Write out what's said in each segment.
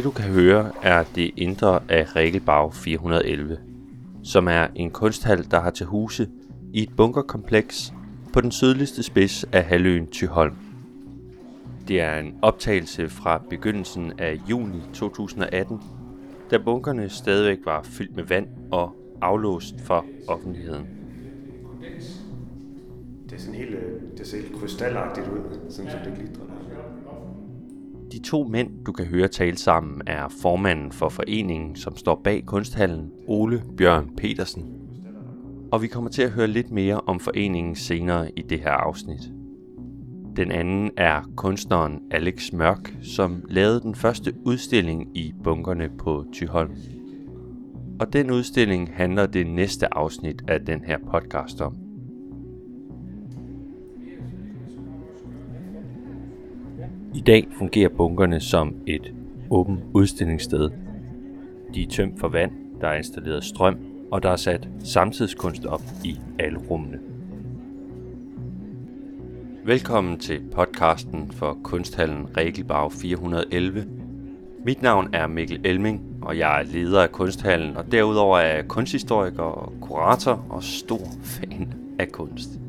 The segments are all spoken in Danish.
Det du kan høre er det indre af Regelbag 411, som er en kunsthal, der har til huse i et bunkerkompleks på den sydligste spids af halvøen Tyholm. Det er en optagelse fra begyndelsen af juni 2018, da bunkerne stadigvæk var fyldt med vand og aflåst for offentligheden. Det er sådan helt, øh, det ser helt krystalagtigt ud, sådan som det glitrer. De to mænd, du kan høre tale sammen, er formanden for foreningen, som står bag kunsthallen, Ole Bjørn Petersen. Og vi kommer til at høre lidt mere om foreningen senere i det her afsnit. Den anden er kunstneren Alex Mørk, som lavede den første udstilling i bunkerne på Tyholm. Og den udstilling handler det næste afsnit af den her podcast om. I dag fungerer bunkerne som et åbent udstillingssted. De er tømt for vand, der er installeret strøm, og der er sat samtidskunst op i alle rummene. Velkommen til podcasten for Kunsthallen Regelbag 411. Mit navn er Mikkel Elming, og jeg er leder af Kunsthallen, og derudover er jeg kunsthistoriker og kurator og stor fan af kunst.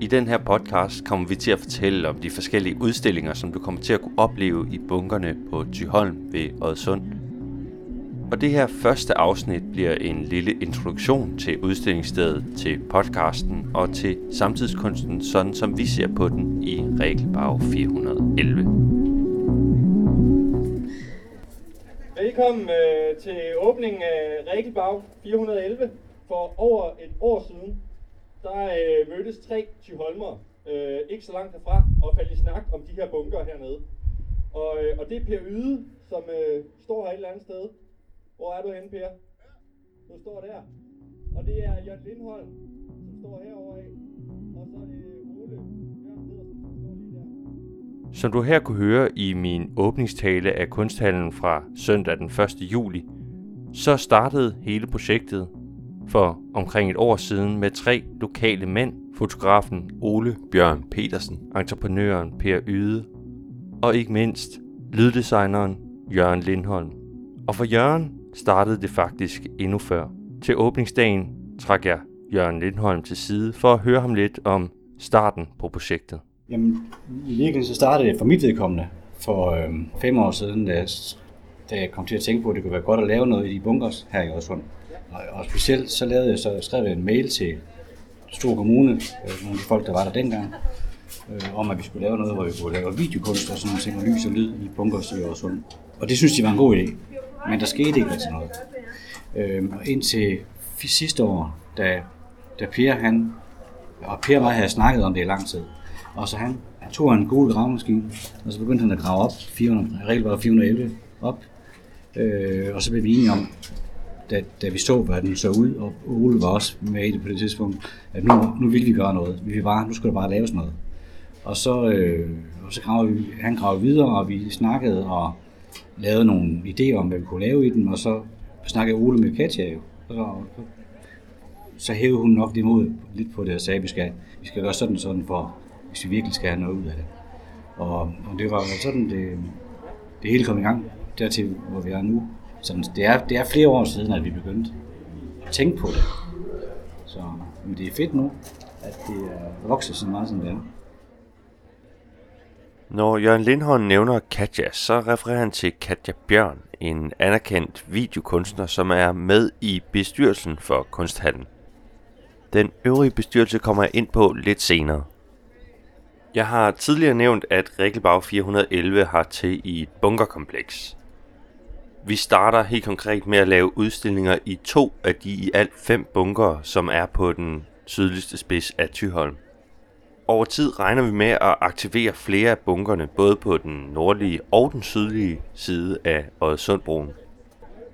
I den her podcast kommer vi til at fortælle om de forskellige udstillinger, som du kommer til at kunne opleve i bunkerne på Tyholm ved Odsund. Og det her første afsnit bliver en lille introduktion til udstillingsstedet, til podcasten og til samtidskunsten, sådan som vi ser på den i Regelbag 411. Velkommen øh, til åbningen af Regelbag 411 for over et år siden der øh, mødtes tre Tyholmer, øh, ikke så langt herfra, og faldt i snak om de her bunker hernede. Og, øh, og det er Per Yde, som øh, står her et eller andet sted. Hvor er du henne, Per? Du står der. Og det er Jørgen Lindholm, som står herovre af. Og så er det Ole Jørgen Pedersen, som står lige der. Som du her kunne høre i min åbningstale af kunsthallen fra søndag den 1. juli, så startede hele projektet for omkring et år siden med tre lokale mænd, fotografen Ole Bjørn Petersen, entreprenøren Per Yde og ikke mindst lyddesigneren Jørgen Lindholm. Og for Jørgen startede det faktisk endnu før. Til åbningsdagen trak jeg Jørgen Lindholm til side for at høre ham lidt om starten på projektet. Jamen, i virkeligheden så startede det for mit vedkommende for øh, fem år siden, da jeg, da jeg kom til at tænke på, at det kunne være godt at lave noget i de bunkers her i Øresund. Og, og specielt så lavede jeg så skrev jeg en mail til Stor Kommune, øh, nogle af de folk, der var der dengang, øh, om at vi skulle lave noget, hvor vi kunne lave videokunst og sådan nogle ting, og lys og lyd i bunkers i Øresund. Og det synes de var en god idé, men der skete ikke rigtig noget. Øh, og indtil sidste år, da, da Per han, og Per og mig havde snakket om det i lang tid, og så han, han tog en gul gravemaskine, og så begyndte han at grave op, 400, regel var 411 op, øh, og så blev vi enige om, da, da vi så, hvordan den så ud, og Ole var også med i det på det tidspunkt, at nu, nu ville vi gøre noget. Vi vil bare, nu skulle der bare laves noget. Og så, øh, og så gravede vi, han gravede videre, og vi snakkede og lavede nogle idéer om, hvad vi kunne lave i den, og så snakkede Ole med Katja jo. Og så, så hævede hun nok det mod lidt på det og sagde, at vi skal, vi skal gøre sådan sådan for, hvis vi virkelig skal have noget ud af det. Og, og det var sådan, det, det hele kom i gang dertil, hvor vi er nu. Så det er, det er flere år siden, at vi begyndte at tænke på det. Så men det er fedt nu, at det vokser så meget, som det er. Når Jørgen Lindholm nævner Katja, så refererer han til Katja Bjørn, en anerkendt videokunstner, som er med i bestyrelsen for Kunsthallen. Den øvrige bestyrelse kommer jeg ind på lidt senere. Jeg har tidligere nævnt, at Rikkelbag 411 har til i et bunkerkompleks. Vi starter helt konkret med at lave udstillinger i to af de i alt fem bunker, som er på den sydligste spids af Tyholm. Over tid regner vi med at aktivere flere af bunkerne, både på den nordlige og den sydlige side af Odsundbroen.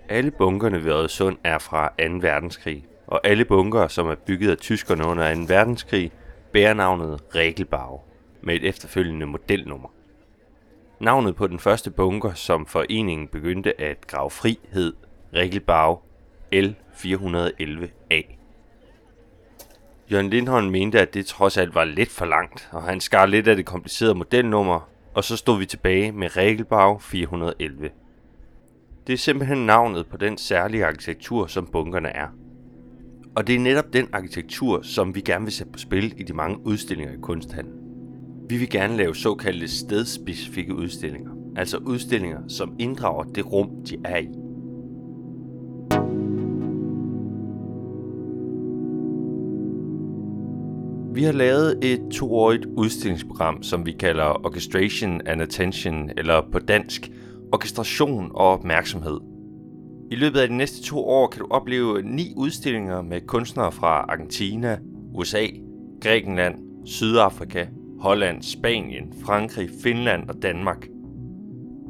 Alle bunkerne ved Odsund er fra 2. verdenskrig, og alle bunker, som er bygget af tyskerne under 2. verdenskrig, bærer navnet Regelbau med et efterfølgende modelnummer. Navnet på den første bunker, som foreningen begyndte at grave fri, hed Regelbag L411A. Jørgen Lindholm mente, at det trods alt var lidt for langt, og han skar lidt af det komplicerede modelnummer, og så stod vi tilbage med Regelbag 411. Det er simpelthen navnet på den særlige arkitektur, som bunkerne er. Og det er netop den arkitektur, som vi gerne vil sætte på spil i de mange udstillinger i kunsthandlen. Vi vil gerne lave såkaldte stedspecifikke udstillinger, altså udstillinger, som inddrager det rum, de er i. Vi har lavet et toårigt udstillingsprogram, som vi kalder Orchestration and Attention, eller på dansk, Orkestration og Opmærksomhed. I løbet af de næste to år kan du opleve ni udstillinger med kunstnere fra Argentina, USA, Grækenland, Sydafrika, Holland, Spanien, Frankrig, Finland og Danmark.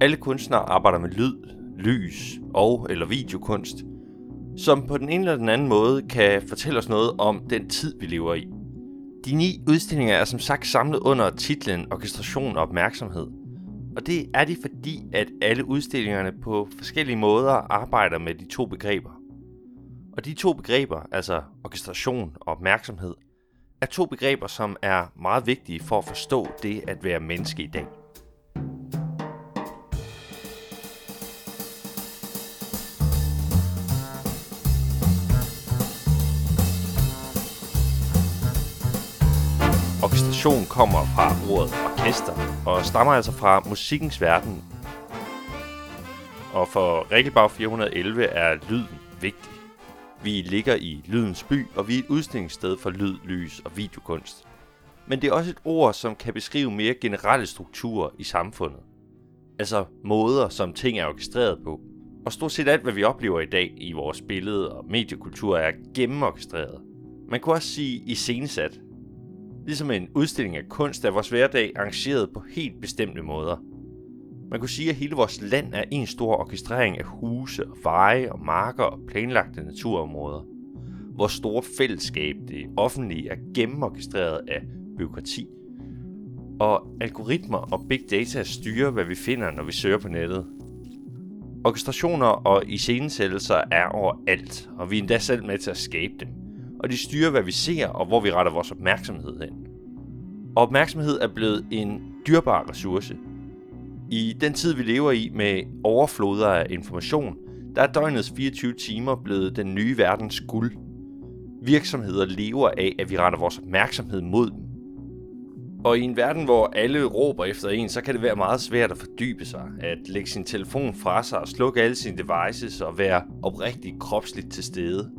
Alle kunstnere arbejder med lyd, lys og eller videokunst, som på den ene eller den anden måde kan fortælle os noget om den tid, vi lever i. De ni udstillinger er som sagt samlet under titlen Orkestration og Opmærksomhed. Og det er de fordi, at alle udstillingerne på forskellige måder arbejder med de to begreber. Og de to begreber, altså orkestration og opmærksomhed, er to begreber, som er meget vigtige for at forstå det at være menneske i dag. Orkestration kommer fra ordet orkester, og stammer altså fra musikkens verden. Og for Regelbag 411 er lyden vigtig. Vi ligger i lydens by, og vi er et udstillingssted for lyd, lys og videokunst. Men det er også et ord, som kan beskrive mere generelle strukturer i samfundet. Altså måder, som ting er orkestreret på. Og stort set alt, hvad vi oplever i dag i vores billede og mediekultur, er gennemorkestreret. Man kunne også sige iscenesat, Ligesom en udstilling af kunst er vores hverdag arrangeret på helt bestemte måder. Man kunne sige, at hele vores land er en stor orkestrering af huse, veje og marker og planlagte naturområder. Vores store fællesskab, det offentlige, er gennemorkestreret af byråkrati. Og algoritmer og big data styrer, hvad vi finder, når vi søger på nettet. Orkestrationer og iscenesættelser er overalt, og vi er endda selv med til at skabe dem og de styrer, hvad vi ser og hvor vi retter vores opmærksomhed hen. Og opmærksomhed er blevet en dyrbar ressource. I den tid, vi lever i med overfloder af information, der er døgnets 24 timer blevet den nye verdens guld. Virksomheder lever af, at vi retter vores opmærksomhed mod dem. Og i en verden, hvor alle råber efter en, så kan det være meget svært at fordybe sig, at lægge sin telefon fra sig og slukke alle sine devices og være oprigtigt kropsligt til stede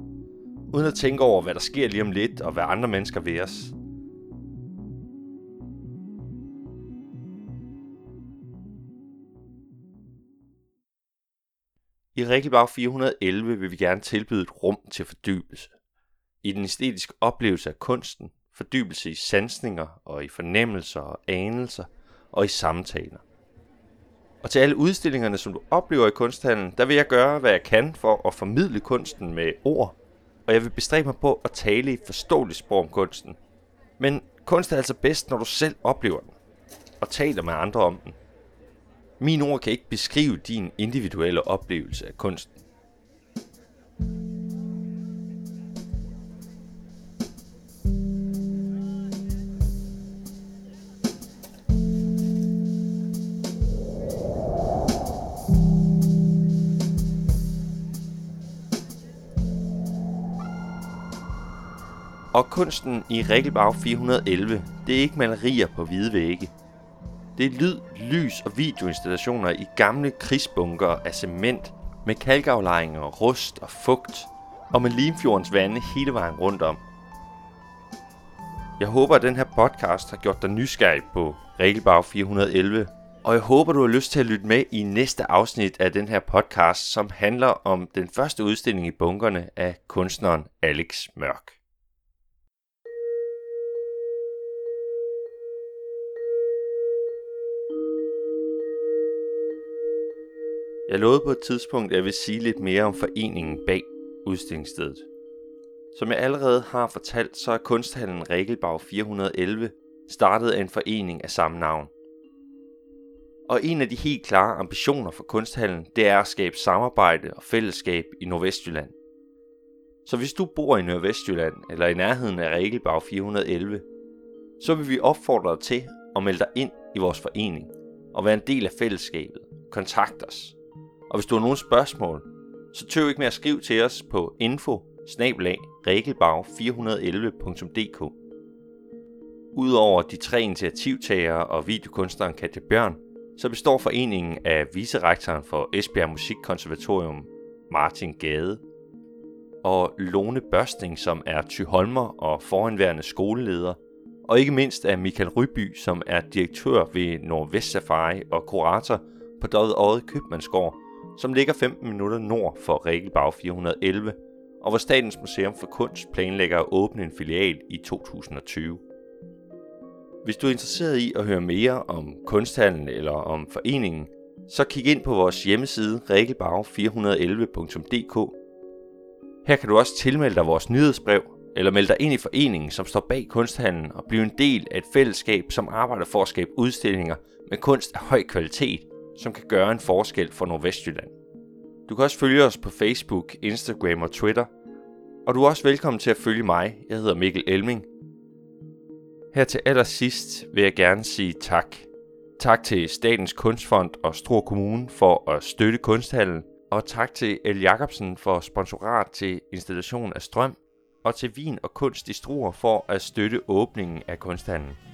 uden at tænke over, hvad der sker lige om lidt, og hvad andre mennesker ved os. I Rikkelbag 411 vil vi gerne tilbyde et rum til fordybelse. I den æstetiske oplevelse af kunsten, fordybelse i sansninger og i fornemmelser og anelser og i samtaler. Og til alle udstillingerne, som du oplever i kunsthandlen, der vil jeg gøre, hvad jeg kan for at formidle kunsten med ord og jeg vil bestræbe mig på at tale i forståeligt sprog om kunsten. Men kunst er altså bedst, når du selv oplever den, og taler med andre om den. Mine ord kan ikke beskrive din individuelle oplevelse af kunsten. Og kunsten i Rikkelbag 411, det er ikke malerier på hvide vægge. Det er lyd, lys og videoinstallationer i gamle krigsbunker af cement med kalkaflejringer, rust og fugt, og med Limfjordens vande hele vejen rundt om. Jeg håber, at den her podcast har gjort dig nysgerrig på Regelbag 411, og jeg håber, du har lyst til at lytte med i næste afsnit af den her podcast, som handler om den første udstilling i bunkerne af kunstneren Alex Mørk. Jeg lovede på et tidspunkt, at jeg vil sige lidt mere om foreningen bag udstillingsstedet. Som jeg allerede har fortalt, så er kunsthallen Regelbag 411 startet af en forening af samme navn. Og en af de helt klare ambitioner for kunsthallen, det er at skabe samarbejde og fællesskab i Nordvestjylland. Så hvis du bor i Nordvestjylland eller i nærheden af Regelbag 411, så vil vi opfordre dig til at melde dig ind i vores forening og være en del af fællesskabet. Kontakt os og hvis du har nogle spørgsmål, så tøv ikke med at skrive til os på info 411dk Udover de tre initiativtagere og videokunstneren Katja Bjørn, så består foreningen af vicerektoren for Esbjerg Musikkonservatorium, Martin Gade, og Lone Børsting, som er Tyholmer og foranværende skoleleder, og ikke mindst af Michael Ryby, som er direktør ved Nordvest Safari og kurator på Døde Øjet Købmandsgård, som ligger 15 minutter nord for Regelbag 411, og hvor Statens Museum for Kunst planlægger at åbne en filial i 2020. Hvis du er interesseret i at høre mere om kunsthallen eller om foreningen, så kig ind på vores hjemmeside regelbag411.dk. Her kan du også tilmelde dig vores nyhedsbrev, eller melde dig ind i foreningen, som står bag kunsthallen og blive en del af et fællesskab, som arbejder for at skabe udstillinger med kunst af høj kvalitet, som kan gøre en forskel for Nordvestjylland. Du kan også følge os på Facebook, Instagram og Twitter, og du er også velkommen til at følge mig. Jeg hedder Mikkel Elming, her til allersidst vil jeg gerne sige tak. Tak til Statens Kunstfond og Struer Kommune for at støtte kunsthallen, og tak til El Jacobsen for sponsorat til installation af strøm, og til Vin og Kunst i Struer for at støtte åbningen af kunsthallen.